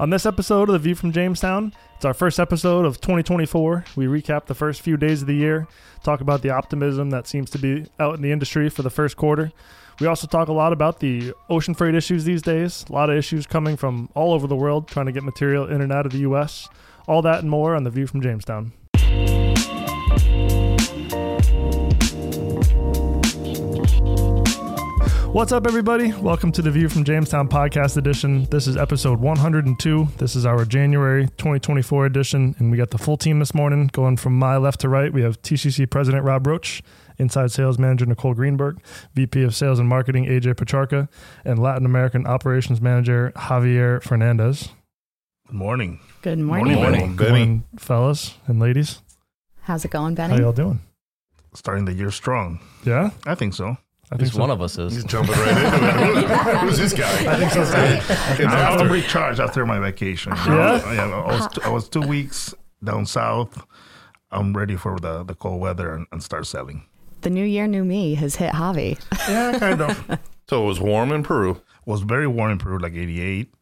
On this episode of The View from Jamestown, it's our first episode of 2024. We recap the first few days of the year, talk about the optimism that seems to be out in the industry for the first quarter. We also talk a lot about the ocean freight issues these days, a lot of issues coming from all over the world trying to get material in and out of the U.S. All that and more on The View from Jamestown. What's up, everybody? Welcome to the View from Jamestown podcast edition. This is episode 102. This is our January 2024 edition, and we got the full team this morning. Going from my left to right, we have TCC President Robb Roach, Inside Sales Manager Nicole Greenberg, VP of Sales and Marketing AJ Petrarca, and Latin American Operations Manager Javier Fernandez. Good morning. Good morning. Morning. Good morning, fellas and ladies. How's it going, Benny? How y'all doing? Starting the year strong. Yeah, I think so. I At least one of us is. He's jumping right into it. Who's this guy? I think so. too. I'm recharged after my vacation. Yeah? I, I was I was two weeks down south. I'm ready for the, the cold weather and, and start selling. The new year, new me has hit Javi. Yeah, kind of. So it was warm in Peru. was very warm in Peru, like 88,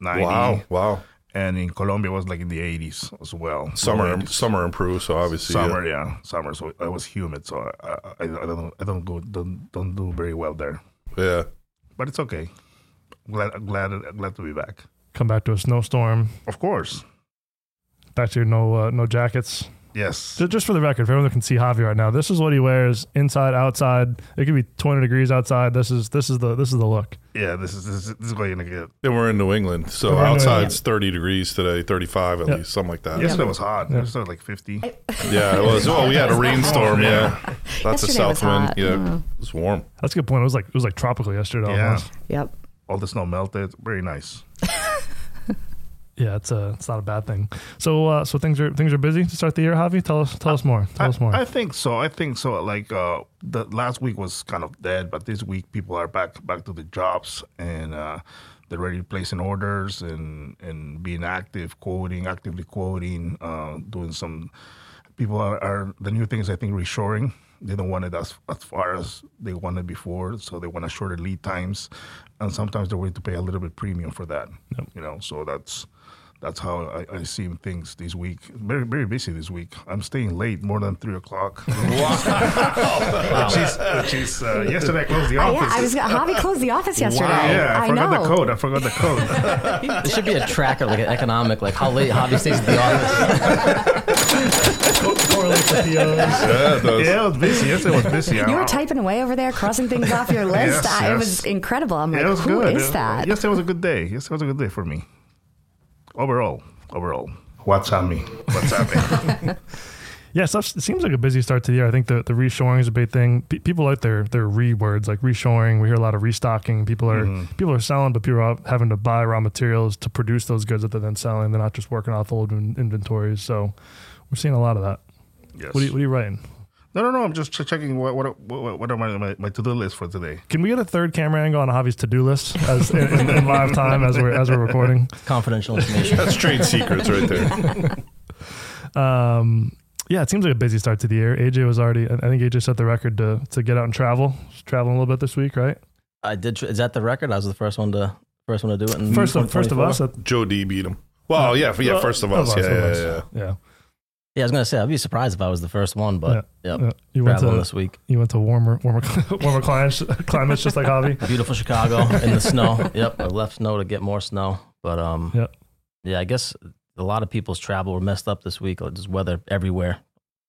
90. Wow, wow. And in Colombia, it was like in the 80s as well. Summer, 80s. summer in Peru. So obviously, yeah. Summer, yeah, summer. So it was humid. So I, I, I don't I don't go don't don't do very well there, yeah. but it's okay. Glad glad glad to be back. Come back to a snowstorm. Of course, Back to no uh, no jackets. Yes. Ju- Just for the record, if everyone can see Javi right now, this is what he wears inside, outside. It could be 20 degrees outside. This is this is the this is the look. Yeah, this is this is, this is what you're gonna get. And we're in New England, so We're in New outside's 30 degrees today, 35 at Yeah. least, something like that. Yesterday was hot. Yeah. Yesterday was like 50. Yeah, it was. Oh, we had a rainstorm. Yeah, that's of Yesterday was south wind. hot. Yeah, Mm. it was warm. That's a good point. It was like it was like tropical yesterday. Yeah. Almost. Yep. All the snow melted. Very nice. Yeah, it's a it's not a bad thing. So uh, so things are things are busy to start the year. Javi, tell us tell us more. Tell I, us more. I think so. I think so. Like uh, the last week was kind of dead, but this week people are back back to the jobs and uh, they're ready to placing orders and and being active, quoting, actively quoting, uh, doing some. People are, are the new things. I think reshoring. They don't want it as as far as they wanted before, so they want a shorter lead times, and sometimes they're willing to pay a little bit premium for that. You know, so that's that's how I, I see things this week. Very very busy this week. I'm staying late, more than three o'clock. Which is, which is uh, yesterday I closed the office. yeah, I was. Javi closed the office yesterday. Yeah, I, I forgot know. the code. I forgot the code. There should be a tracker, like an economic, like how late Javi stays at the office. Correlates the POs. Yeah, it yeah, it was busy. Yesterday was busy. You were typing away over there, crossing things off your list. Yes, I, It was incredible. I'm Yeah, like, it was who good. is that? Yesterday was a good day. Yesterday was a good day for me. Overall, overall. What's on me? What's happening? Yeah, stuff, it seems like a busy start to the year. I think the, the reshoring is a big thing. Pe people like their their re words like reshoring. We hear a lot of restocking. People are mm-hmm. people are selling, but people are having to buy raw materials to produce those goods that they're then selling. They're not just working off old in- inventories. So we're seeing a lot of that. yes. What are you, what are you writing? No, no, no. I'm just checking what what what, what are my, my, my to do list for today. Can we get a third camera angle on Javi's to do list as in, in, in live time as we're as we're recording? Confidential information. That's trade secrets right there. Um, yeah, it seems like a busy start to the year. AJ was already. I think AJ set the record to to get out and travel. He's traveling a little bit this week, right? I did. Is that the record? I was the first one to first one to do it. In First of first of us. At, Joe D beat him. Well, yeah, yeah. First of us. Yeah, of yeah, us. yeah. yeah. Yeah, I was gonna say I'd be surprised if I was the first one, but yep. Yeah. You went Traveling to this week. you went to warmer warmer warmer climates climates just like Javi. Beautiful Chicago in the snow. Yep, I left snow to get more snow, but um, Yep. yeah, I guess a lot of people's travel were messed up this week. Like, There's weather everywhere,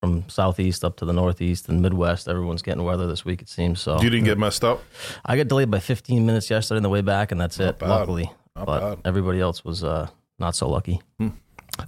from southeast up to the northeast and Midwest. Everyone's getting weather this week. It seems so. You didn't get messed up. I got delayed by 15 minutes yesterday on the way back, and that's it. bad. Luckily, Not but bad. everybody else was uh, not so lucky.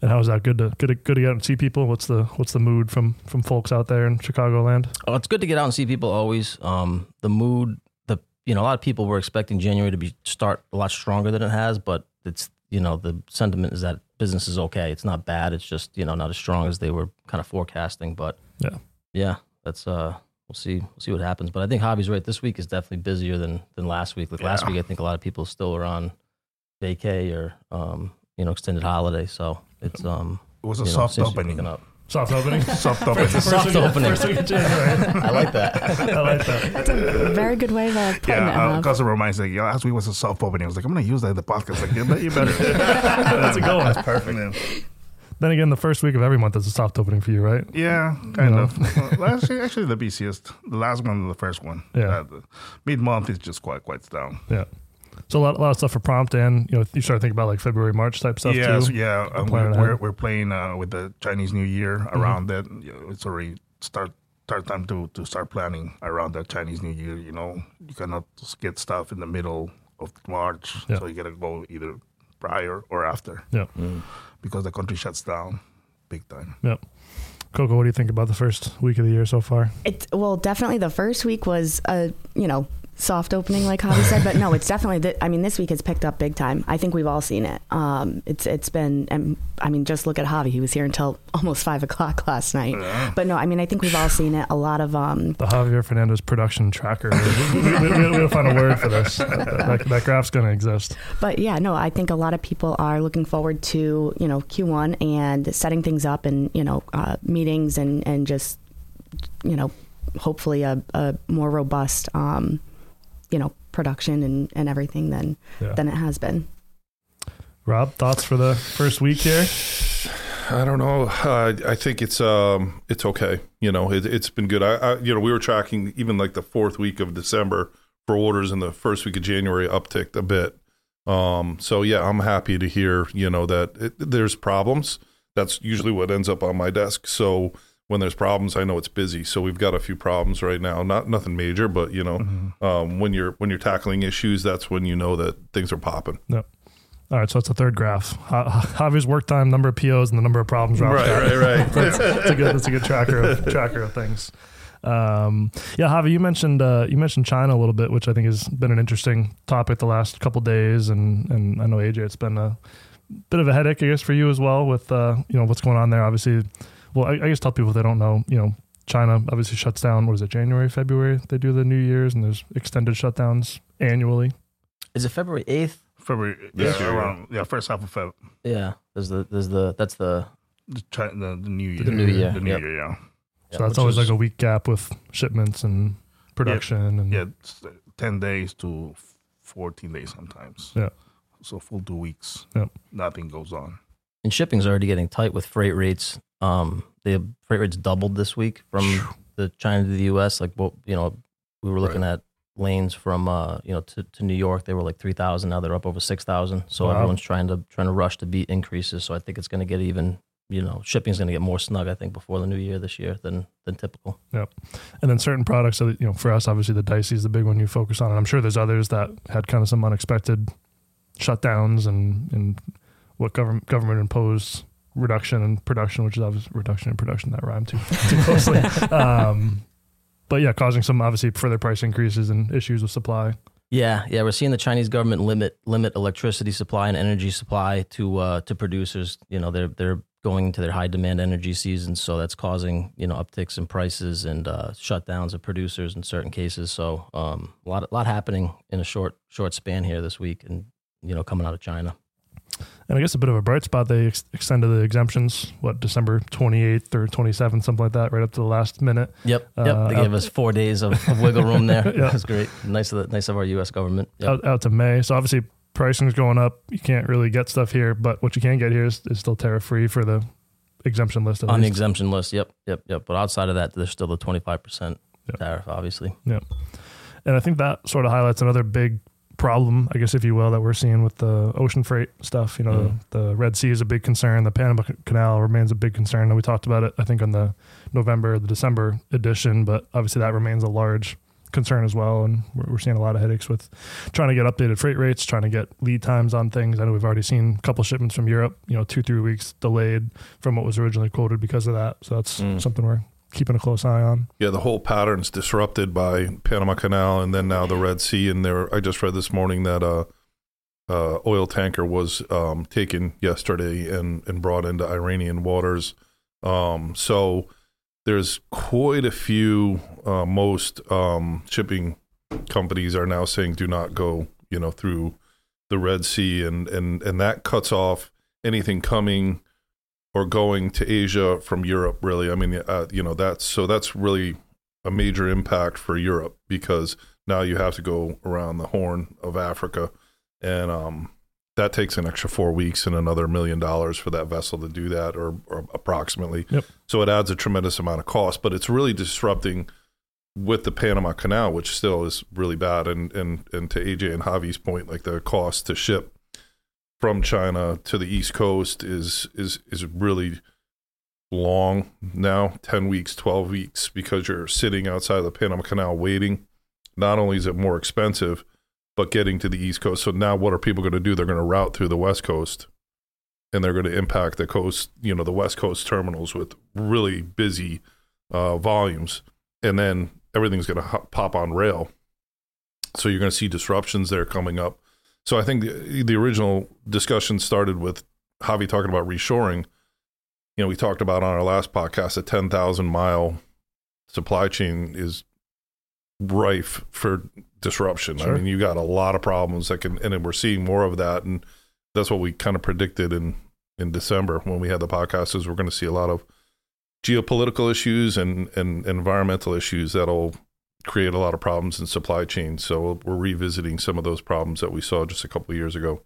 And how was that? Good to good to, good to get out and see people. What's the what's the mood from from folks out there in Chicagoland? Oh, it's good to get out and see people always. Um, the mood, the you know, a lot of people were expecting January to be start a lot stronger than it has, but it's you know the sentiment is that business is okay. It's not bad. It's just you know not as strong as they were kind of forecasting. But Yeah. yeah, that's uh, we'll see we'll see what happens. But I think Javi's right. This week is definitely busier than than last week. Like last week, I think a lot of people still are on vacay or um, you know extended holiday. So it's um, It was a you know, soft seems to be opening. up. Soft opening. Soft opening. First Soft week opening. First week of I like that. I like that. That's a very good way of uh, putting it. Yeah, uh, Hav. customer reminds me, yeah, last week was a soft opening. I was like, I'm going to use that in the podcast. Like, you bet you better. That's a good one. perfect. Then again, the first week of every month is a soft opening for you, right? Yeah, kind know. of. Well, actually, actually, the busiest. The last one, and the first one. Yeah. Uh, the mid month is just quite quite down. Yeah. So a lot, a lot of stuff for prompt, and you know, you start thinking about like February, March type stuff yeah, too. so yeah. Um, we're, we're we're playing uh, with the Chinese New Year Mm-hmm. around that. You know, it's already start start time to to start planning around the Chinese New Year. You know, you cannot just get stuff in the middle of March, Yeah. so you gotta go either prior or after Yeah. because the country shuts down big time. Yep. Coco, what do you think about the first week of the year so far? It's well, definitely the first week was a you know soft opening, like Javi said, but no, it's definitely. The, I mean, this week has picked up big time. I think we've all seen it. Um, it's it's been, and I mean, just look at Javi. He was here until almost five o'clock last night. But no, I mean, I think we've all seen it. A lot of um, The Javier Fernandez production tracker. we, we, we, we gotta find a word for this. That, that, that graph's going to exist. But yeah, no, I think a lot of people are looking forward to you know Q1 and setting things up and you know uh, meetings and and just you know hopefully a, a more robust um, you know production and, and everything than Yeah. than it has been. Rob, thoughts for the first week here? I don't know. Uh, I think it's um it's okay. You know, it, it's been good. I, I you know we were tracking even like the fourth week of December for orders, and the first week of January upticked a bit. Um, so yeah, I'm happy to hear you know that it, there's problems. That's usually what ends up on my desk. So when there's problems, I know it's busy. So we've got a few problems right now. Not nothing major, but you know, um, when you're when you're tackling issues, that's when you know that things are popping. Yep. All right, so that's the third graph. Ja- Javier's work time, number of POs, and the number of problems. Rob's right, right. that's, that's a good. That's a good tracker of tracker of things. Um, yeah, Javi, you mentioned uh, you mentioned China a little bit, which I think has been an interesting topic the last couple days, and and I know AJ, it's been a bit of a headache, I guess, for you as well with uh, you know what's going on there. Obviously, well, I, I guess tell people if they don't know, you know, China obviously shuts down. What is it, January, February? They do the New Year's, and there's extended shutdowns annually. Is it February eighth? February, yeah, yeah. around yeah, first half of Feb. Yeah. There's the there's the that's the The, Chi- the, the New Year. The New Year, The New yep. Year, yeah. So yeah, that's always is- like a week gap with shipments and production and Yeah, 10 days to 14 days sometimes. Yeah. So full two weeks. Yep. Nothing goes on. and shipping's already getting tight with freight rates. Um, the freight rates doubled this week from the China to the U.S. Like, what you know, we were looking at lanes from uh, you know to, to New York. They were like three thousand. Now they're up over six thousand. So Wow. everyone's trying to trying to rush to beat increases. So I think it's going to get even. You know, shipping's going to get more snug. I think before the new year this year than than typical. Yep. And then certain products, that, you know, for us, obviously the DICY is the big one you focus on. And I'm sure there's others that had kind of some unexpected shutdowns and, and what government government imposed reduction in production, which is obviously reduction in production that rhyme too too closely. um, but yeah, causing some obviously further price increases and issues with supply. Yeah, yeah, we're seeing the Chinese government limit limit electricity supply and energy supply to uh, to producers. You know, they're they're going into their high demand energy season, so that's causing you know upticks in prices and uh, shutdowns of producers in certain cases. So um, a lot a lot happening in a short short span here this week, and you know coming out of China. And I guess a bit of a bright spot, they ex- extended the exemptions, what, December 28th or 27th, something like that, right up to the last minute. Yep, yep. Uh, they gave us four days of, of wiggle room there. Yeah. That's great. Nice of the, nice of our U.S. government. Yep. out, out to May. So obviously pricing's going up. You can't really get stuff here, but what you can get here is, is still tariff free for the exemption list. On the exemption list. Yep, yep, yep. But outside of that, there's still the 25 percent Yep. tariff, obviously. Yep. And I think that sort of highlights another big problem, I guess, if you will, that we're seeing with the ocean freight stuff. You know, Mm. the Red Sea is a big concern. The Panama Canal remains a big concern. And we talked about it, I think, on the November, the December edition, but obviously that remains a large concern as well. And we're, we're seeing a lot of headaches with trying to get updated freight rates, trying to get lead times on things. I know we've already seen a couple shipments from Europe, you know, two, three weeks delayed from what was originally quoted because of that. So that's Mm. something we're keeping a close eye on. Yeah, the whole pattern's disrupted by Panama Canal and then now the Red Sea. And there, I just read this morning that uh, uh, oil tanker was um, taken yesterday and, and brought into Iranian waters. Um, so there's quite a few. Uh, most um, shipping companies are now saying do not go, you know, through the Red Sea, and and and that cuts off anything coming or going to Asia from Europe. Really, I mean, uh, you know, that's so that's really a major impact for Europe because now you have to go around the Horn of Africa, and um, that takes an extra four weeks and another million dollars for that vessel to do that, or, or approximately. Yep. So it adds a tremendous amount of cost, but it's really disrupting with the Panama Canal, which still is really bad. And and and to AJ and Javi's point, like the cost to ship from China to the East Coast is is is really long now 10 weeks 12 weeks because you're sitting outside the panama canal waiting. Not only is it more expensive but getting to the east coast so now what are people going to do? They're going to route through the west coast and they're going to impact the coast you know the west coast terminals with really busy uh, volumes and then everything's going to pop on rail. So you're going to see disruptions there coming up so i think the, the original discussion started with javi talking about reshoring you know, we talked about on our last podcast a 10,000 mile supply chain is rife for disruption. Sure. I mean, you got a lot of problems that can, and we're seeing more of that. And that's what we kind of predicted in, in December when we had the podcast is we're going to see a lot of geopolitical issues and, and environmental issues that'll create a lot of problems in supply chains. So we're revisiting some of those problems that we saw just a couple of years ago.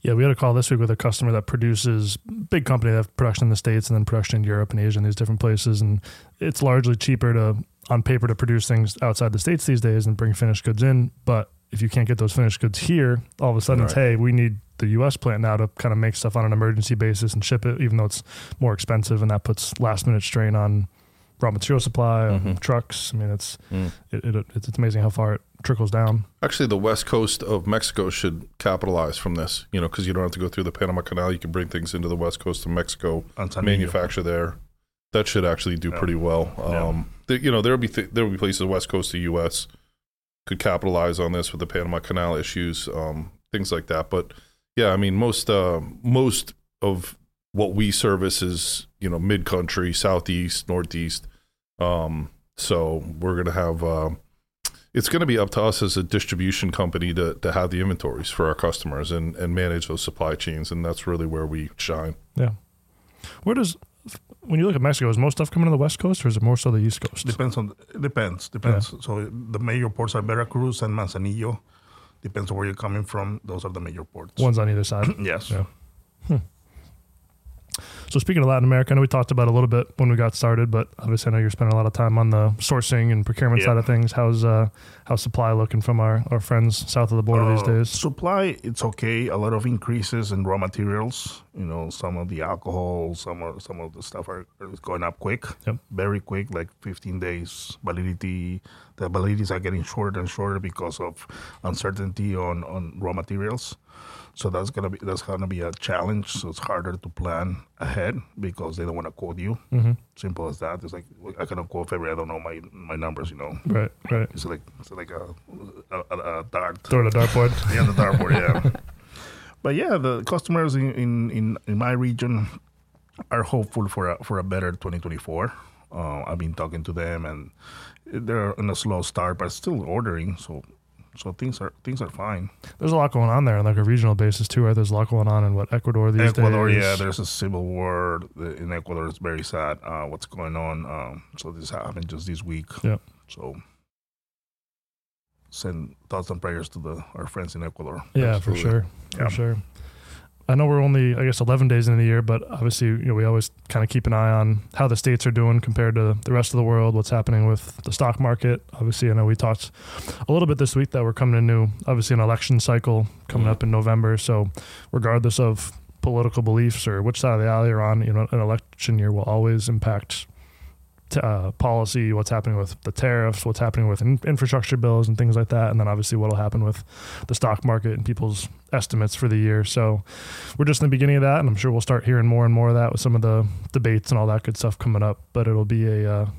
Yeah, we had a call this week with a customer that produces big company that have production in the states and then production in Europe and Asia and these different places, and it's largely cheaper to on paper to produce things outside the states these days and bring finished goods in. But if you can't get those finished goods here, all of a sudden it's hey, we need the U.S. plant now to kind of make stuff on an emergency basis and ship it, even though it's more expensive, and that puts last minute strain on raw material supply, on Mhm. trucks. I mean, it's Mm. it, it, it's it's amazing how far it trickles down. Actually, the west coast of Mexico should capitalize from this, you know, because you don't have to go through the Panama Canal. You can bring things into the west coast of Mexico, manufacture there. That should actually do Yeah. pretty well. Yeah. Um, you know, there'll be th- there'll be places west coast of the U.S. could capitalize on this with the Panama Canal issues, um, things like that. But yeah, I mean, most uh, most of what we service is you know mid country, southeast, northeast. Um, so we're gonna have. Uh, it's going to be up to us as a distribution company to, to have the inventories for our customers and, and manage those supply chains. And that's really where we shine. Yeah. Where does when you look at Mexico, is most stuff coming to the west coast or is it more so the east coast? Depends on it depends depends. So the major ports are Veracruz and Manzanillo. Depends on where you're coming from. Those are the major ports. One's on either side. yes. Yeah. So speaking of Latin America, I know we talked about it a little bit when we got started, but obviously I know you're spending a lot of time on the sourcing and procurement Yeah. side of things. How's uh how's supply looking from our, our friends south of the border these Uh, days? Supply, it's okay. A lot of increases in raw materials. You know, some of the alcohol, some of some of the stuff are, are going up quick, Yep. very quick, like 15 days validity. The validities are getting shorter and shorter because of uncertainty on, on raw materials. So that's gonna be that's gonna be a challenge. So it's harder to plan ahead because they don't want to quote you. Mm-hmm. Simple as that. It's like I cannot quote February. I don't know my my numbers. You know, Right, right. it's like it's like a a, a, a dart. Throw a dartboard. Yeah, the dartboard. Yeah. but yeah, the customers in, in, in, in my region are hopeful for a, for a better 2024. Uh, I've been talking to them, and they're in a slow start, but still ordering. So so things are things are fine. There's a lot going on there on like a regional basis too, right? There's a lot going on in what Ecuador these Ecuador, days. yeah, there's a civil war in Ecuador. It's very sad. Uh, what's going on? Um, so this happened just this week. Yeah. So send thoughts and prayers to the our friends in Ecuador. Yeah, Absolutely. for sure. For sure. I know we're only, I guess, 11 days into the year, but obviously, you know, we always kind of keep an eye on how the states are doing compared to the rest of the world, what's happening with the stock market. Obviously, I know we talked a little bit this week that we're coming into, obviously, an election cycle coming Mhm. up in November. So, regardless of political beliefs or which side of the alley you're on, you know, an election year will always impact t- uh, policy, what's happening with the tariffs, what's happening with in- infrastructure bills and things like that, and then obviously what'll happen with the stock market and people's estimates for the year. So we're just in the beginning of that, and I'm sure we'll start hearing more and more of that with some of the debates and all that good stuff coming up. But it'll be a uh,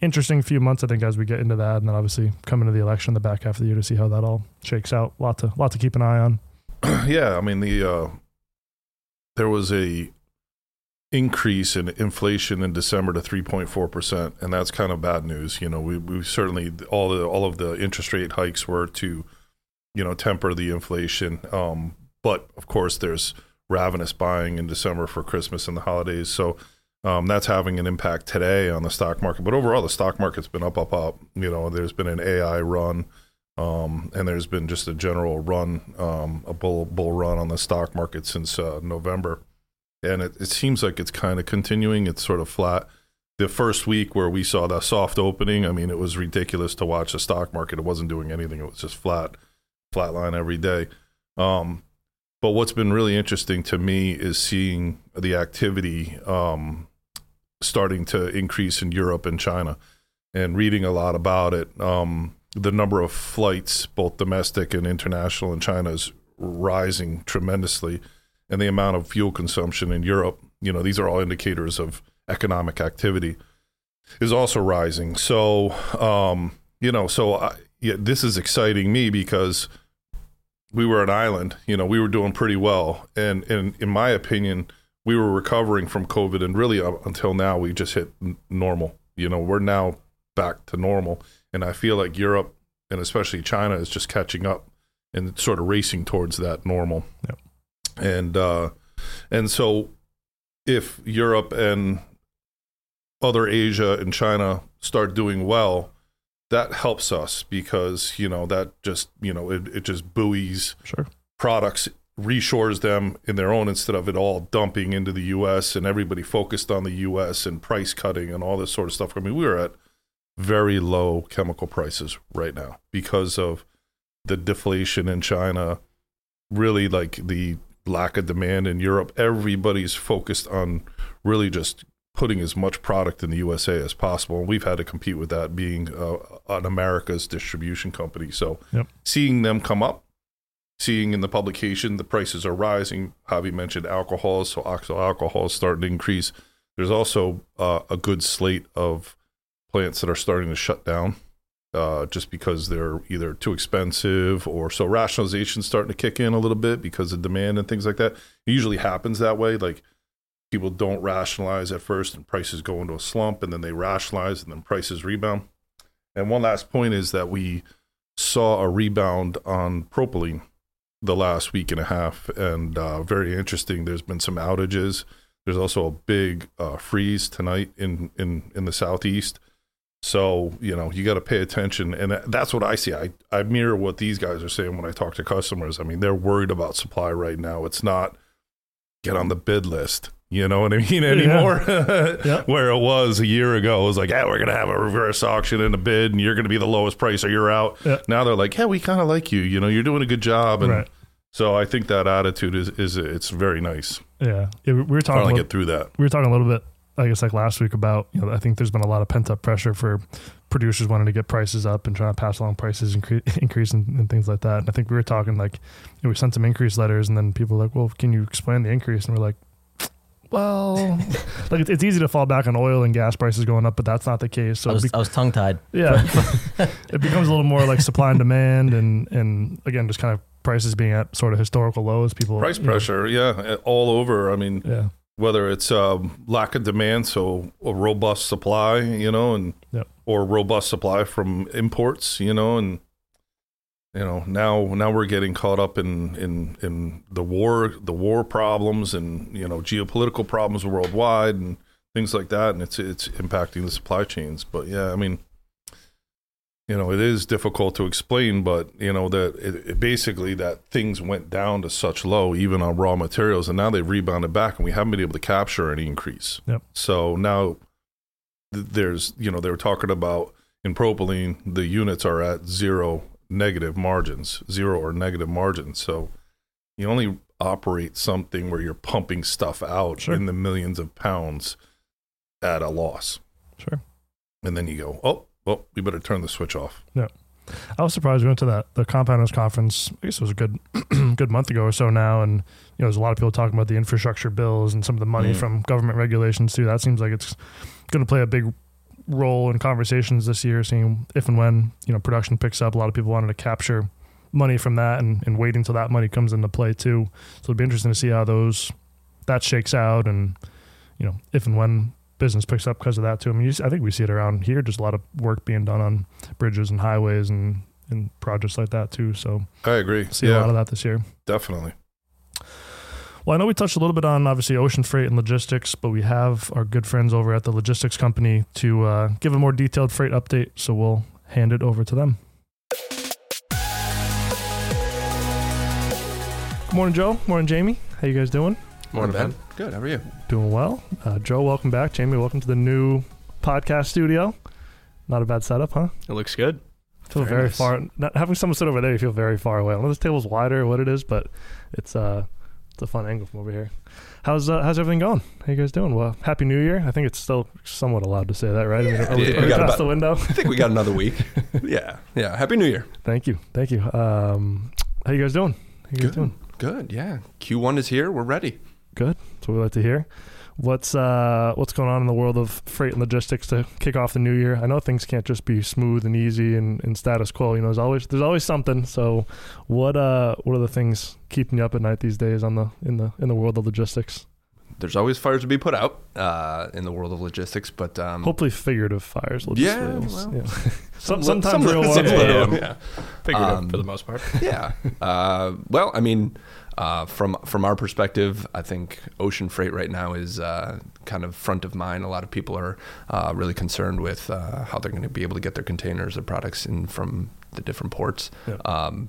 interesting few months, I think, as we get into that, and then obviously coming to the election the back half of the year to see how that all shakes out. lot to lot to keep an eye on. yeah, I mean the uh, there was a increase in inflation in December to 3.4 percent, and that's kind of bad news. You know, we we certainly all the all of the interest rate hikes were to you know temper the inflation, um, but of course there's ravenous buying in December for Christmas and the holidays. So um, that's having an impact today on the stock market. But overall, the stock market's been up, up, up. You know, there's been an AI run, um, and there's been just a general run, um, a bull bull run on the stock market since uh, November, and it, it seems like it's kind of continuing. It's sort of flat. The first week where we saw the soft opening, I mean, it was ridiculous to watch the stock market. It wasn't doing anything. It was just flat, flat line every day. Um, but what's been really interesting to me is seeing the activity um, starting to increase in Europe and China, and reading a lot about it. Um, the number of flights, both domestic and international, in China is rising tremendously, and the amount of fuel consumption in Europe. You know, these are all indicators of economic activity is also rising. So, um, you know, so I, yeah, this is exciting me because we were an island. You know, we were doing pretty well, and and in my opinion, we were recovering from COVID, and really uh, until now, we just hit n- normal. You know, we're now back to normal, and I feel like Europe and especially China is just catching up and sort of racing towards that normal. Yep. And uh, and so if Europe and other Asia and China start doing well, that helps us because you know that just you know it, it just buoys Sure. products reshores them in their own instead of it all dumping into the US and everybody focused on the US and price cutting and all this sort of stuff. I mean, we are at very low chemical prices right now because of the deflation in China, really like the lack of demand in Europe. Everybody's focused on really just putting as much product in the USA as possible. And we've had to compete with that being uh, an America's distribution company. So Yep. seeing them come up, seeing in the publication the prices are rising. Javi mentioned alcohols, so oxo alcohol is starting to increase. There's also uh, a good slate of plants that are starting to shut down uh, just because they're either too expensive or so rationalization starting to kick in a little bit because of demand and things like that. It usually happens that way. Like people don't rationalize at first and prices go into a slump and then they rationalize and then prices rebound. And one last point is that we saw a rebound on propylene the last week and a half and uh, very interesting. There's been some outages. There's also a big uh, freeze tonight in, in, in the southeast. So, you know, you got to pay attention. And that's what I see. I, I mirror what these guys are saying when I talk to customers. I mean, they're worried about supply right now. It's not get on the bid list. You know what I mean? Anymore, Yeah. where it was a year ago, it was like, yeah, we're gonna have a reverse auction and a bid, and you're gonna be the lowest price, or you're out. Yeah. Now they're like, yeah, we kind of like you. You know, you're doing a good job, and Right. so I think that attitude is is it's very nice. Yeah. yeah we we were talking. Finally about- get through that. we were talking a little bit, I guess, like last week about, you know, I think there's been a lot of pent up pressure for producers wanting to get prices up and trying to pass along prices incre- increase and, and things like that. And I think we were talking like, you know, we sent some increase letters and then people were like, well, can you explain the increase? And we're like, well, like it's, it's easy to fall back on oil and gas prices going up, but that's not the case. So I it was, be- was tongue tied. yeah, it becomes a little more like supply and demand, and and again, just kind of prices being at sort of historical lows. People Price you know, pressure, yeah, all over. I mean, yeah, whether it's um, lack of demand, so a robust supply, you know, and Yep. or robust supply from imports, you know, and you know now now we're getting caught up in in in the war the war problems and you know geopolitical problems worldwide and things like that, and it's it's impacting the supply chains. But yeah, I mean. You know, it is difficult to explain, but you know that it, it basically that things went down to such low, even on raw materials, and now they've rebounded back, and we haven't been able to capture any increase. Yep. So now th- there's, you know, they were talking about in propylene, the units are at zero negative margins, zero or negative margins. So you only operate something where you're pumping stuff out Sure. in the millions of pounds at a loss, sure. and then you go, oh, well, we better turn the switch off. Yeah. I was surprised we went to that the compounders conference. I guess it was a good good month ago or so now, and you know there's a lot of people talking about the infrastructure bills and some of the money Mm. from government regulations too. That seems like it's going to play a big role in conversations this year. Seeing if and when you know production picks up, a lot of people wanted to capture money from that and, and wait until that money comes into play too. So it'd be interesting to see how those that shakes out and you know if and when business picks up because of that too. I mean, you, s- I think we see it around here. Just a lot of work being done on bridges and highways and and projects like that too. So I agree. see a lot of that this year. definitely. Well, I know we touched a little bit on obviously ocean freight and logistics, but we have our good friends over at the Logistix Company to uh, give a more detailed freight update. So we'll hand it over to them. Good morning, Joe. Morning, Jamie. How you guys doing? Morning, Ben. Good. How are you? Doing well. Uh, Joe, welcome back. Jamie, welcome to the new podcast studio. Not a bad setup, huh? It looks good. I feel Very very, nice. far. Not, having someone sit over there, you feel very far away. I don't know if this table's wider or what it is, but it's uh, it's a fun angle from over here. How's uh, how's everything going? How you guys doing? Well, happy New Year. I think it's still somewhat allowed to say that, right? I mean, we, Yeah, we we got past about- the window? I think we got another week. yeah. Yeah. Happy New Year. Thank you, thank you. Um, how you guys doing? How you guys Good. doing? Good. Yeah. Q1 is here. We're ready. Good. That's what we like to hear. What's uh what's going on in the world of freight and logistics to kick off the new year? I know things can't just be smooth and easy and, and status quo. You know, there's always there's always something. So, what uh what are the things keeping you up at night these days on the in the in the world of logistics? There's always fires to be put out uh, in the world of logistics, but um, Hopefully, figurative fires. We'll just- Yeah, we'll- well, yeah. Some, some- sometimes some- real ones. some- but, yeah, uh, yeah. Figurative Um, for the most part. yeah. Uh, well, I mean, uh, from from our perspective, I think ocean freight right now is uh, kind of front of mind. A lot of people are uh, really concerned with uh, how they're going to be able to get their containers their products in from the different ports. Yeah. Um,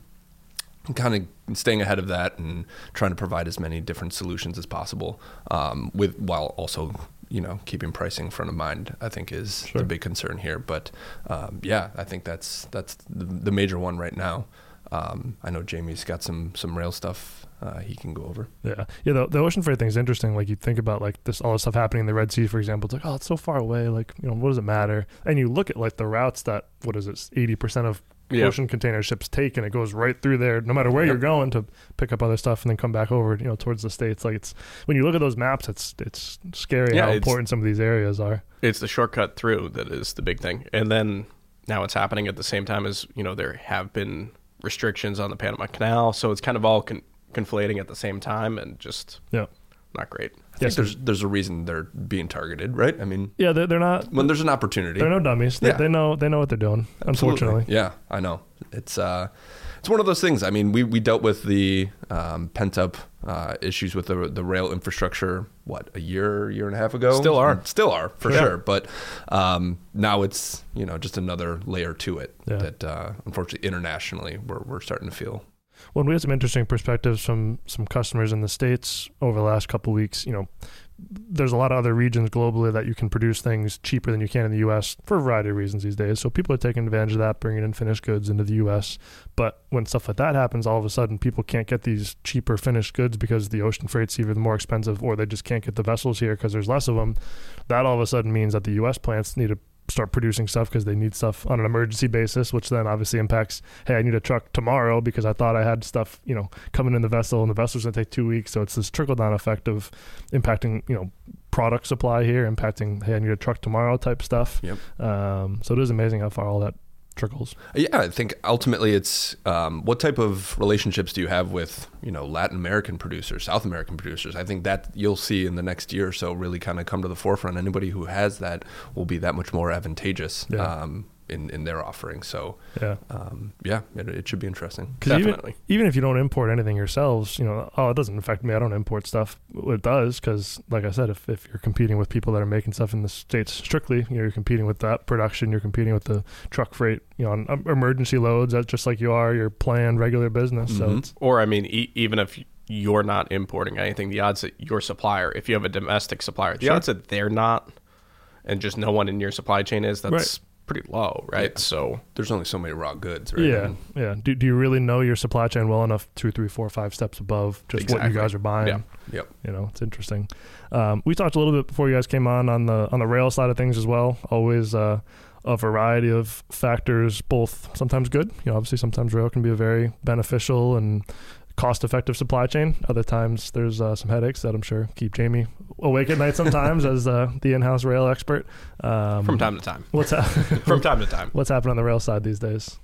kind of staying ahead of that and trying to provide as many different solutions as possible, um, with while also you know keeping pricing front of mind. I think is Sure. the big concern here. But um, yeah, I think that's that's the, the major one right now. Um, I know Jamie's got some some rail stuff uh, he can go over. Yeah, yeah. The, the ocean freight thing is interesting. Like you think about like this all this stuff happening in the Red Sea, for example. It's like oh, it's so far away. Like you know, what does it matter? And you look at like the routes that what is it, eighty percent of Yeah. ocean container ships take, and it goes right through there, no matter where Yep. you're going to pick up other stuff, and then come back over, you know, towards the states. Like it's when you look at those maps, it's it's scary Yeah, how it's- important some of these areas are. It's the shortcut through that is the big thing. And then now it's happening at the same time as, you know, there have been restrictions on the Panama Canal. So it's kind of all con- conflating at the same time and just Yeah. not great. I think there's there's a reason they're being targeted, right? I mean, Yeah, they're, they're not. when there's an opportunity, They're no dummies. They, Yeah. they know they know what they're doing. Absolutely. Unfortunately, Yeah, I know. It's uh, it's one of those things. I mean, we, we dealt with the um, pent up uh, issues with the the rail infrastructure. What a year, year and a half ago. Still are. still are for Yeah. sure. But um, now it's you know just another layer to it Yeah. that uh, unfortunately internationally we're we're starting to feel. Well, we had some interesting perspectives from some customers in the states over the last couple of weeks. You know, there's a lot of other regions globally that you can produce things cheaper than you can in the U.S. for a variety of reasons these days. So people are taking advantage of that, bringing in finished goods into the U.S. But when stuff like that happens, all of a sudden people can't get these cheaper finished goods because the ocean freight's even more expensive or they just can't get the vessels here because there's less of them. That all of a sudden means that the U.S. plants need to start producing stuff because they need stuff on an emergency basis, which then obviously impacts, hey, I need a truck tomorrow because I thought I had stuff, you know, coming in the vessel and the vessel's gonna take two weeks. So it's this trickle down effect of impacting, you know, product supply here, impacting, hey, I need a truck tomorrow type stuff. Yep. Um, so it is amazing how far all that trickles. Yeah, I think ultimately it's um, what type of relationships do you have with you know Latin American producers, South American producers? I think that you'll see in the next year or so really kind of come to the forefront. Anybody who has that will be that much more advantageous Yeah. um, in in their offering. So Yeah. um, yeah, it, it should be interesting. Because even, Definitely. even if you don't import anything yourselves, you know, oh, it doesn't affect me. I don't import stuff. It does because, like I said, if, if you're competing with people that are making stuff in the states strictly, you know, you're competing with that production. You're competing with the truck freight, you know, on um, emergency loads. That's just like you are your planned regular business. So Mhm. it's Or, I mean, e- even if you're not importing anything, the odds that your supplier, if you have a domestic supplier, the Sure. odds that they're not and just no one in your supply chain is, that's pretty low, right? Yeah. So, There's only so many raw goods, right? yeah, yeah. Do, do you really know your supply chain well enough? Two, three, four, five steps above just what you guys are buying. Yeah. Yep. you know it's interesting um, we talked a little bit before you guys came on on the on the rail side of things as well always uh, a variety of factors both sometimes good you know obviously sometimes rail can be a very beneficial and cost effective supply chain other times there's uh, some headaches that i'm sure keep jamie awake at night sometimes as uh, the in-house rail expert um, from time to time. what's hap- From time to time. what's happening on the rail side these days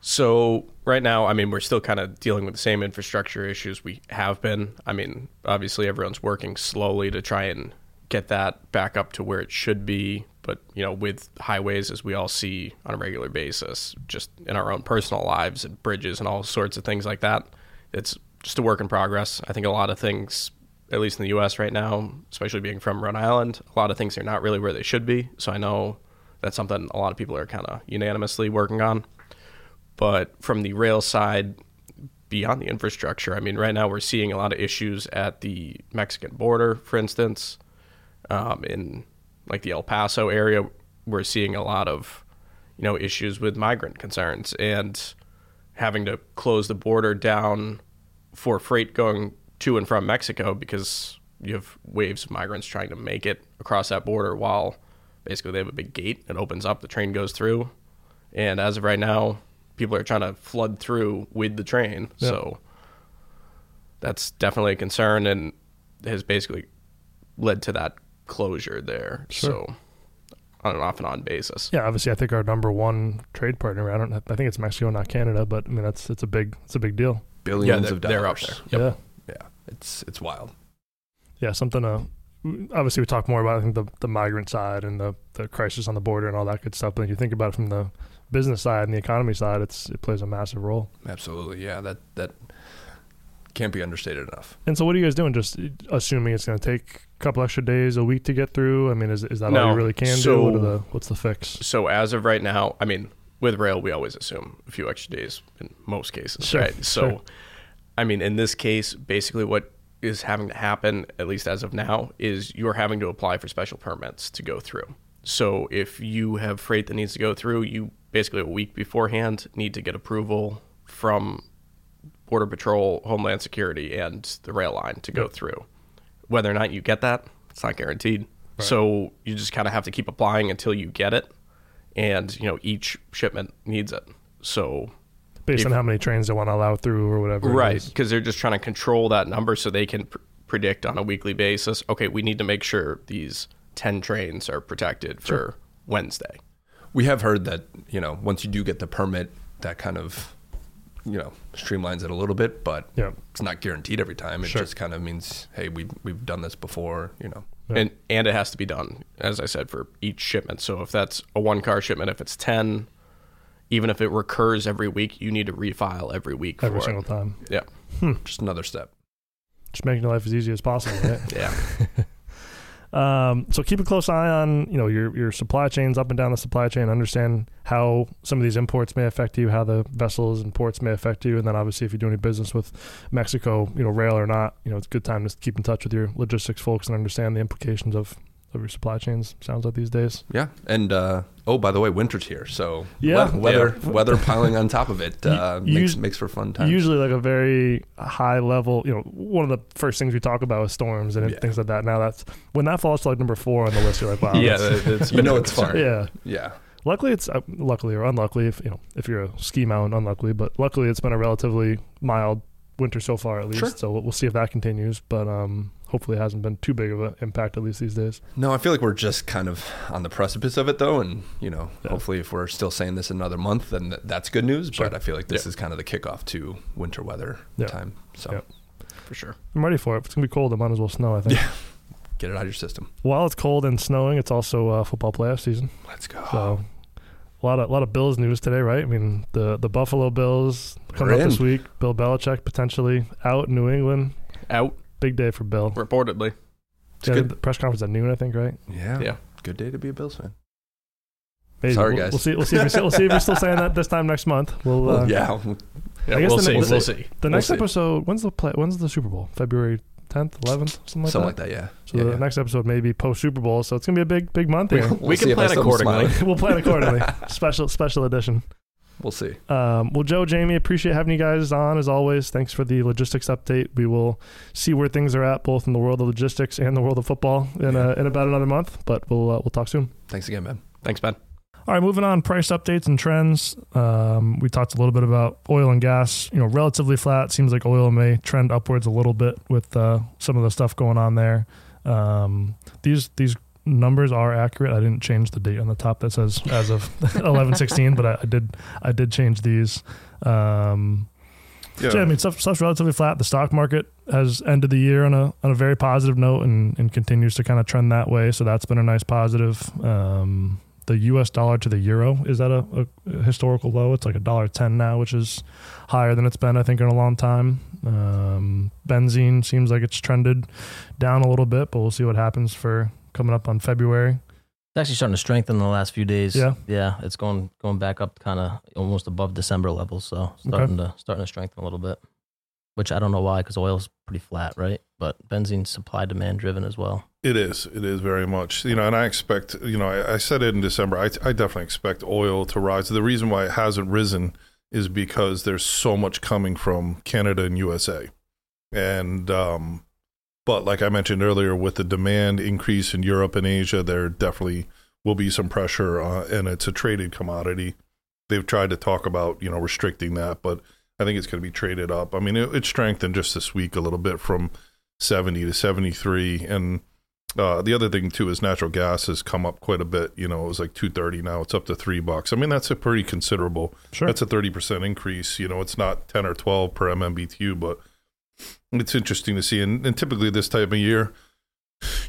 So right now, I mean, we're still kind of dealing with the same infrastructure issues we have been. I mean, obviously, everyone's working slowly to try and get that back up to where it should be. But you know, with highways, as we all see on a regular basis, just in our own personal lives and bridges and all sorts of things like that, it's just a work in progress. I think a lot of things at least in the U.S. right now, especially being from Rhode Island, a lot of things are not really where they should be. So I know that's something a lot of people are kind of unanimously working on. But from the rail side, beyond the infrastructure, I mean, right now we're seeing a lot of issues at the Mexican border, for instance. Um, in like the El Paso area, we're seeing a lot of, you know, issues with migrant concerns and having to close the border down for freight going to and from Mexico because you have waves of migrants trying to make it across that border while basically they have a big gate that opens up, the train goes through. And as of right now, people are trying to flood through with the train. Yeah. So that's definitely a concern and has basically led to that closure there. Sure. So on an off and on basis. Yeah, obviously, I think our number one trade partner. I don't. I think it's Mexico, not Canada, but I mean that's it's a big it's a big deal. Billions they're, of they're up dollars. there. Yep. Yeah, Yeah, it's it's wild. yeah, something to. Obviously, we talk more about I think the the migrant side and the the crisis on the border and all that good stuff. But if you think about it from the business side and the economy side, it's it plays a massive role. Absolutely, yeah. That that can't be understated enough. And so, what are you guys doing? Just assuming it's going to take a couple extra days, a week to get through. I mean, is is that all you really can So- do? What are the what's the fix? So as of right now, I mean, with rail, we always assume a few extra days in most cases, Sure, right? So, sure. I mean, in this case, basically what is having to happen, at least as of now, is you're having to apply for special permits to go through. So if you have freight that needs to go through, you basically a week beforehand need to get approval from Border Patrol, Homeland Security, and the rail line to go through. Whether or not you get that, it's not guaranteed. So you just kind of have to keep applying until you get it, and you know each shipment needs it. So Based if- on how many trains they want to allow through or whatever. right, because they're just trying to control that number so they can pr- predict on a weekly basis. Okay, we need to make sure these ten trains are protected for Sure. Wednesday. We have heard that you know once you do get the permit, that kind of you know streamlines it a little bit, but Yeah. it's not guaranteed every time. It Sure. just kind of means hey, we we've done this before. You know, Yeah. And and it has to be done, as I said, for each shipment. So if that's a one car shipment, if it's ten, even if it recurs every week, you need to refile every week every single it. time. Yeah, hmm. just another step. Just making your life as easy as possible, right? yeah. Um, so keep a close eye on you know your your supply chains up and down the supply chain. Understand how some of these imports may affect you, how the vessels and ports may affect you, and then obviously if you do any business with Mexico, you know rail or not, you know it's a good time to keep in touch with your logistics folks and understand the implications of of your supply chains. Sounds like these days. Yeah, and uh, oh, by the way, winter's here, so Yeah. we- weather Yeah. weather piling on top of it uh, makes makes for fun times. Usually like a very high level. You know, one of the first things we talk about is storms and Yeah. things like that. Now that's when that falls to like number four on the list. You're like, wow, yeah, that's- that- You know it's fun. yeah. yeah, Luckily, it's uh, luckily or unluckily if you know if you're a ski mountain, unluckily, but luckily it's been a relatively mild winter so far at least. Sure. So we'll, we'll see if that continues, but um, hopefully it hasn't been too big of an impact at least these days. no, I feel like we're just kind of on the precipice of it, though, and you know, Yeah. hopefully, if we're still saying this another month, then th- that's good news. Sure. But I feel like this Yeah. is kind of the kickoff to winter weather Yeah. time. So Yeah. for sure. I'm ready for it. If it's gonna be cold, it might as well snow. I think. Yeah. get it out of your system. While it's cold and snowing, it's also uh, football playoff season. Let's go. So a lot of a lot of Bills news today, right? I mean the the Buffalo Bills coming up this week. Bill Belichick potentially out in New England. Out Big day for Bill. reportedly. It's Yeah, good. the press conference at noon, I think, right? Yeah, Yeah. Good day to be a Bills fan. Maybe. Sorry, we'll, guys. We'll see. We'll see. If you're, we'll see if you're still saying that this time next month. We'll. Well, uh, yeah, Yeah, I guess we'll the see. next- We'll see. The next see. episode. When's the play? When's the Super Bowl? February 10th, 11th, something like something that. like that. Yeah. So yeah, the yeah. next episode may be post Super Bowl. So it's gonna be a big, big month We- here. we'll We can plan accordingly. we'll plan accordingly. special, special edition. We'll see. Um, well, Joe, Jamie, appreciate having you guys on as always. Thanks for the logistics update. We will see where things are at, both in the world of logistics and the world of football, in, uh, in about another month. But we'll uh, we'll talk soon. Thanks again, man. Thanks, Ben. All right, moving on. Price updates and trends. Um, we talked a little bit about oil and gas. You know, relatively flat. Seems like oil may trend upwards a little bit with uh, some of the stuff going on there. Um, these these numbers are accurate. I didn't change the date on the top that says as of eleven sixteen, but I, I did I did change these. Um, Yeah. so, I mean, stuff, stuff's relatively flat. The stock market has ended the year on a on a very positive note and, and continues to kind of trend that way. So that's been a nice positive. Um, the U.S. dollar to the euro is at a, a historical low. It's like a dollar ten now, which is higher than it's been I think in a long time. Um, benzene seems like it's trended down a little bit, but we'll see what happens for coming up on February. It's actually starting to strengthen in the last few days. Yeah. yeah, it's going going back up, kind of almost above December levels. So starting to starting to strengthen a little bit, which I don't know why because oil's pretty flat, right? But benzene's supply demand driven as well. It is. It is very much. You know, and I expect. You know, I, I said it in December. I, I definitely expect oil to rise. The reason why it hasn't risen is because there's so much coming from Canada and USA, and um, but like I mentioned earlier, with the demand increase in Europe and Asia, there definitely will be some pressure, uh, and it's a traded commodity. They've tried to talk about you know restricting that, but I think it's going to be traded up. I mean, it, it strengthened just this week a little bit from 70 to 73, and uh, the other thing too is natural gas has come up quite a bit. You know, it was like two thirty. Now it's up to three bucks. I mean, that's a pretty considerable. Sure. That's a thirty percent increase. You know, it's not ten or twelve per MMBTU, but it's interesting to see. And, and typically this type of year,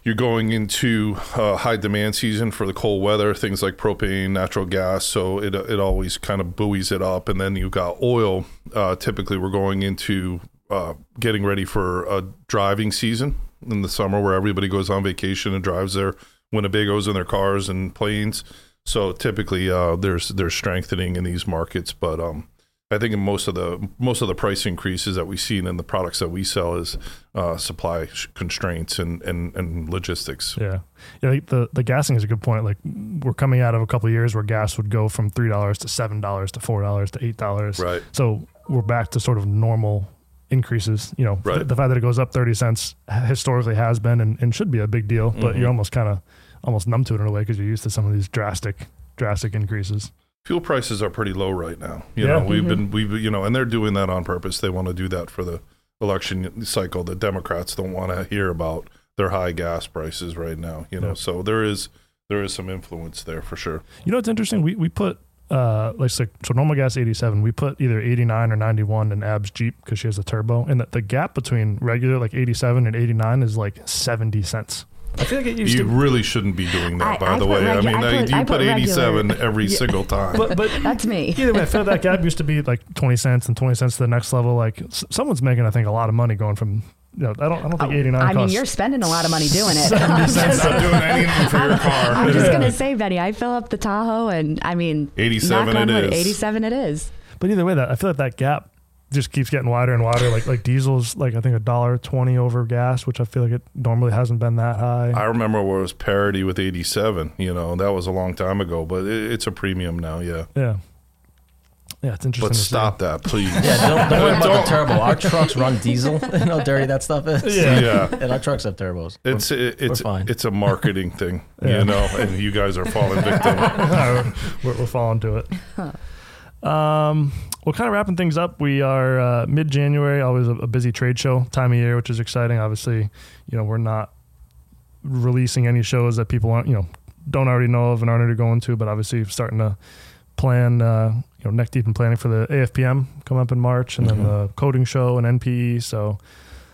you're going into uh, high demand season for the cold weather, things like propane, natural gas. So it it always kind of buoys it up. And then you've got oil. Uh, typically, we're going into uh, getting ready for a driving season in the summer where everybody goes on vacation and drives their Winnebagos in their cars and planes. So typically, uh, there's there's strengthening in these markets, but um, I think in most of the most of the price increases that we've seen in the products that we sell is uh, supply sh- constraints and, and, and logistics. Yeah, yeah. The the gassing is a good point. Like we're coming out of a couple of years where gas would go from three dollars to seven dollars to four dollars to eight dollars. Right. So we're back to sort of normal increases. You know, Right. the fact that it goes up thirty cents historically has been and, and should be a big deal, but Mhm. you're almost kind of almost numb to it in a way because you're used to some of these drastic drastic increases. Fuel prices are pretty low right now. You Yeah. know, we've been we've you know, and they're doing that on purpose. They want to do that for the election cycle. The Democrats don't want to hear about their high gas prices right now. You know, Yeah. so there is there is some influence there for sure. You know what's interesting? We we put uh like so, so normal gas 87 we put either 89 or 91 in ab's jeep because she has a turbo and the, the gap between regular like 87 and 89 is like 70 cents i feel like it used You to really shouldn't be doing that, I- by I the put way. I mean, I put- you put, put 87 regular. every Yeah. single time. but but That's me. either way i feel that gap used to be like 20 cents and 20 cents to the next level like s- someone's making i think a lot of money going from you know i don't i don't think 89 I mean, you're spending a lot of money doing it. 70 cents not doing anything for your car. I'm just gonna say, Betty, I fill up the Tahoe, and I mean, 87 knock on it wood, is. 87 it is. but either way that i feel like that gap just keeps getting wider and wider like like diesel's like i think a dollar 20 over gas which i feel like it normally hasn't been that high I remember where it was parity with 87. You know, that was a long time ago, but it, it's a premium now, yeah. yeah yeah it's interesting But to see. stop that, please. Yeah, don't, don't worry about the turbo. Our trucks run diesel. You know how dirty that stuff is. Yeah. yeah. and our trucks have turbos. It's it, it's fine. it's a marketing thing, Yeah. you know, and you guys are falling victim. We're, we're falling to it. Um, well, kind of wrapping things up. We are uh, mid January, always a, a busy trade show time of year, which is exciting. Obviously, you know we're not releasing any shows that people aren't, you know, don't already know of and aren't already going to, but obviously starting to plan, uh, you know, neck deep in planning for the AFPM coming up in March, and then the coatings show and NPE. So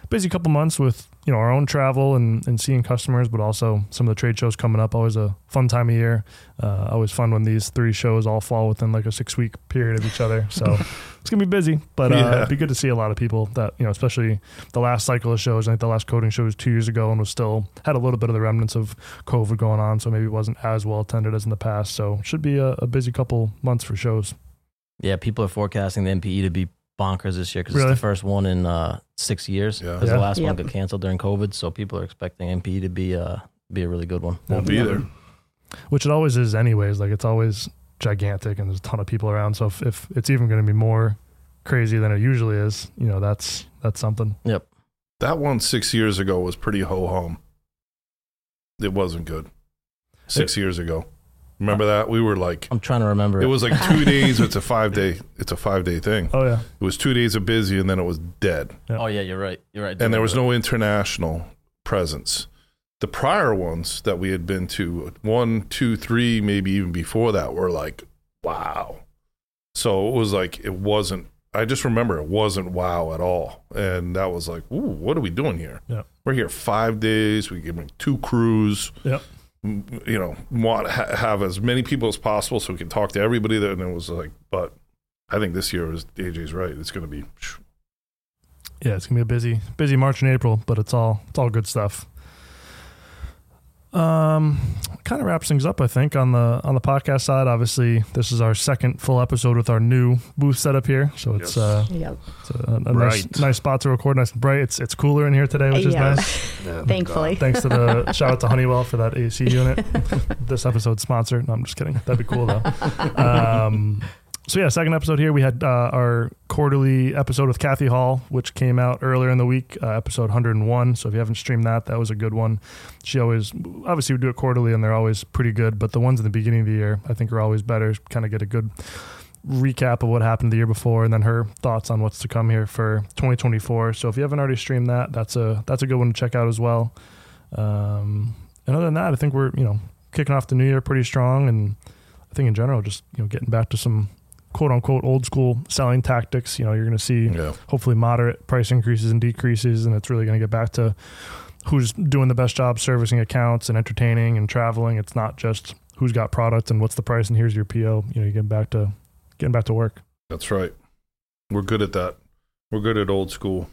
busy couple months with you know our own travel and, and seeing customers, but also some of the trade shows coming up. Always a fun time of year. Uh, always fun when these three shows all fall within like a six week period of each other. So it's gonna be busy, but uh, Yeah. it'd be good to see a lot of people that you know, especially the last cycle of shows. I think the last coatings show was two years ago and was still had a little bit of the remnants of COVID going on, so maybe it wasn't as well attended as in the past. So it should be a, a busy couple months for shows. Yeah, people are forecasting the NPE to be bonkers this year because Really? it's the first one in uh, six years. Yeah. Because Yeah. the last Yep. one got canceled during COVID, so people are expecting NPE to be uh, be a really good one. Won't be there. which it always is anyways like it's always gigantic and there's a ton of people around so if, if it's even going to be more crazy than it usually is you know that's that's something Yep. That one six years ago was pretty ho hum. It wasn't good. Six years ago. Remember that? We were like I'm trying to remember. it was like two days, it's a five day it's a five day thing. oh yeah It was two days of busy and then it was dead. Oh yeah, you're right. You're right. and there was no international presence. The prior ones that we had been to, one, two, three, maybe even before that, were like, wow. So it was like, it wasn't, I just remember it wasn't wow at all. And that was like, ooh, what are we doing here? Yeah. We're here five days. We give them two crews. Yep. You know, want ha- have as many people as possible so we can talk to everybody there. And it was like, but I think this year is AJ's right. It's going to be Yeah, it's gonna be a busy, busy March and April, but it's all it's all good stuff. Um, kind of wraps things up, I think, on the on the podcast side. Obviously, this is our second full episode with our new booth setup here, so it's Yes. uh, Yep. it's a, a nice Right. nice spot to record. Nice and bright. It's it's cooler in here today, which is Yeah. nice. Yeah, Thankfully. Thanks to the shout out to Honeywell for that AC unit. this episode's sponsored. No, I'm just kidding. That'd be cool though. Um, so yeah, second episode here. We had uh, our quarterly episode with Kathy Hall, which came out earlier in the week, uh, episode 101. So if you haven't streamed that, that was a good one. She always, obviously, we do it quarterly, and they're always pretty good. But the ones in the beginning of the year, I think, are always better. Kind of get a good recap of what happened the year before, and then her thoughts on what's to come here for 2024. So if you haven't already streamed that, that's a that's a good one to check out as well. Um, and other than that, I think we're you know kicking off the new year pretty strong, and I think in general, just you know getting back to some quote unquote old school selling tactics. You know, you're going to see yeah. hopefully moderate price increases and decreases, and it's really going to get back to who's doing the best job servicing accounts and entertaining and traveling. It's not just who's got product and what's the price and here's your PO. You know, you get back to getting back to work. That's right. We're good at that. We're good at old school.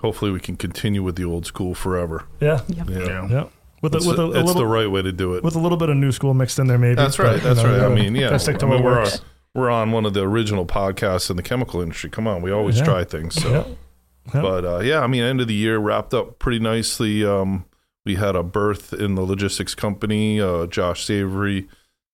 Hopefully, we can continue with the old school forever. Yeah, Yep. Yeah. Yeah. yeah. With a, It's, with a, a it's little the right way to do it. with a little bit of new school mixed in there, maybe. That's but, right. you That's know, right. I mean, yeah. stick to I mean, what we're, works. we're on one of the original podcasts in the chemical industry. Come on, we always Yeah. try things. So. Yeah. Yeah. But uh, yeah, I mean, end of the year wrapped up pretty nicely. Um, we had a birth in the logistics company. Uh, Josh Savory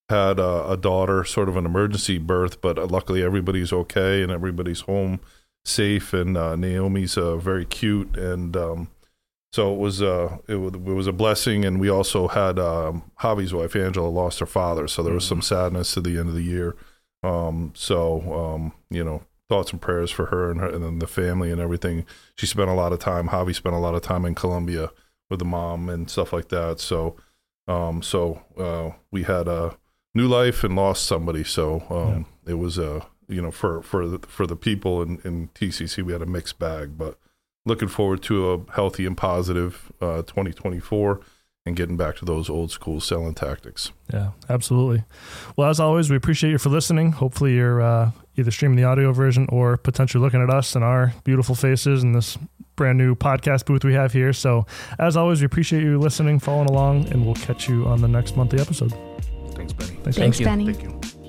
had uh, a daughter, sort of an emergency birth, but uh, luckily everybody's okay and everybody's home safe. And uh, Naomi's uh, very cute, and um, so it was uh, it, was, it was a blessing. And we also had um, Javi's wife Angela lost her father, so there was some sadness to the end of the year. Um, so um, you know, thoughts and prayers for her and her and then the family and everything. She spent a lot of time. Javi spent a lot of time in Colombia with the mom and stuff like that. So, um, so uh, we had a new life and lost somebody. So um, it was a you know for for the, for the people in, in TCC we had a mixed bag, but looking forward to a healthy and positive uh, 2024 and getting back to those old school selling tactics. Yeah, absolutely. Well, as always, we appreciate you for listening. Hopefully, you're uh, either streaming the audio version or potentially looking at us and our beautiful faces in this brand new podcast booth we have here. So, as always, we appreciate you listening, following along, and we'll catch you on the next monthly episode. Thanks, Benny. Thanks. Thanks, you. Benny. Thank you.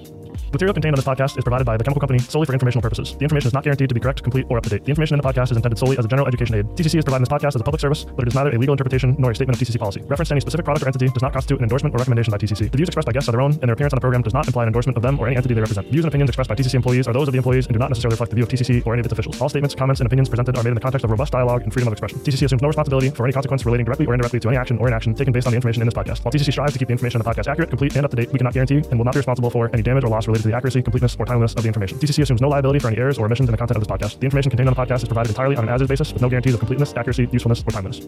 The material contained on this podcast is provided by the chemical company solely for informational purposes. The information is not guaranteed to be correct, complete, or up to date. The information in the podcast is intended solely as a general education aid. TCC is providing this podcast as a public service, but it is neither a legal interpretation nor a statement of TCC policy. Reference to any specific product or entity does not constitute an endorsement or recommendation by TCC. The views expressed by guests are their own, and their appearance on the program does not imply an endorsement of them or any entity they represent. Views and opinions expressed by TCC employees are those of the employees and do not necessarily reflect the view of TCC or any of its officials. All statements, comments, and opinions presented are made in the context of robust dialogue and freedom of expression. TCC assumes no responsibility for any consequence relating directly or indirectly to any action or inaction taken based on the information in this podcast. While TCC strives to keep the information in the podcast accurate, complete, and up to date, we cannot guarantee and will not be responsible for any damage or loss related to the accuracy, completeness, or timeliness of the information. TCC assumes no liability for any errors or omissions in the content of this podcast. The information contained on the podcast is provided entirely on an as-is basis with no guarantees of completeness, accuracy, usefulness, or timeliness.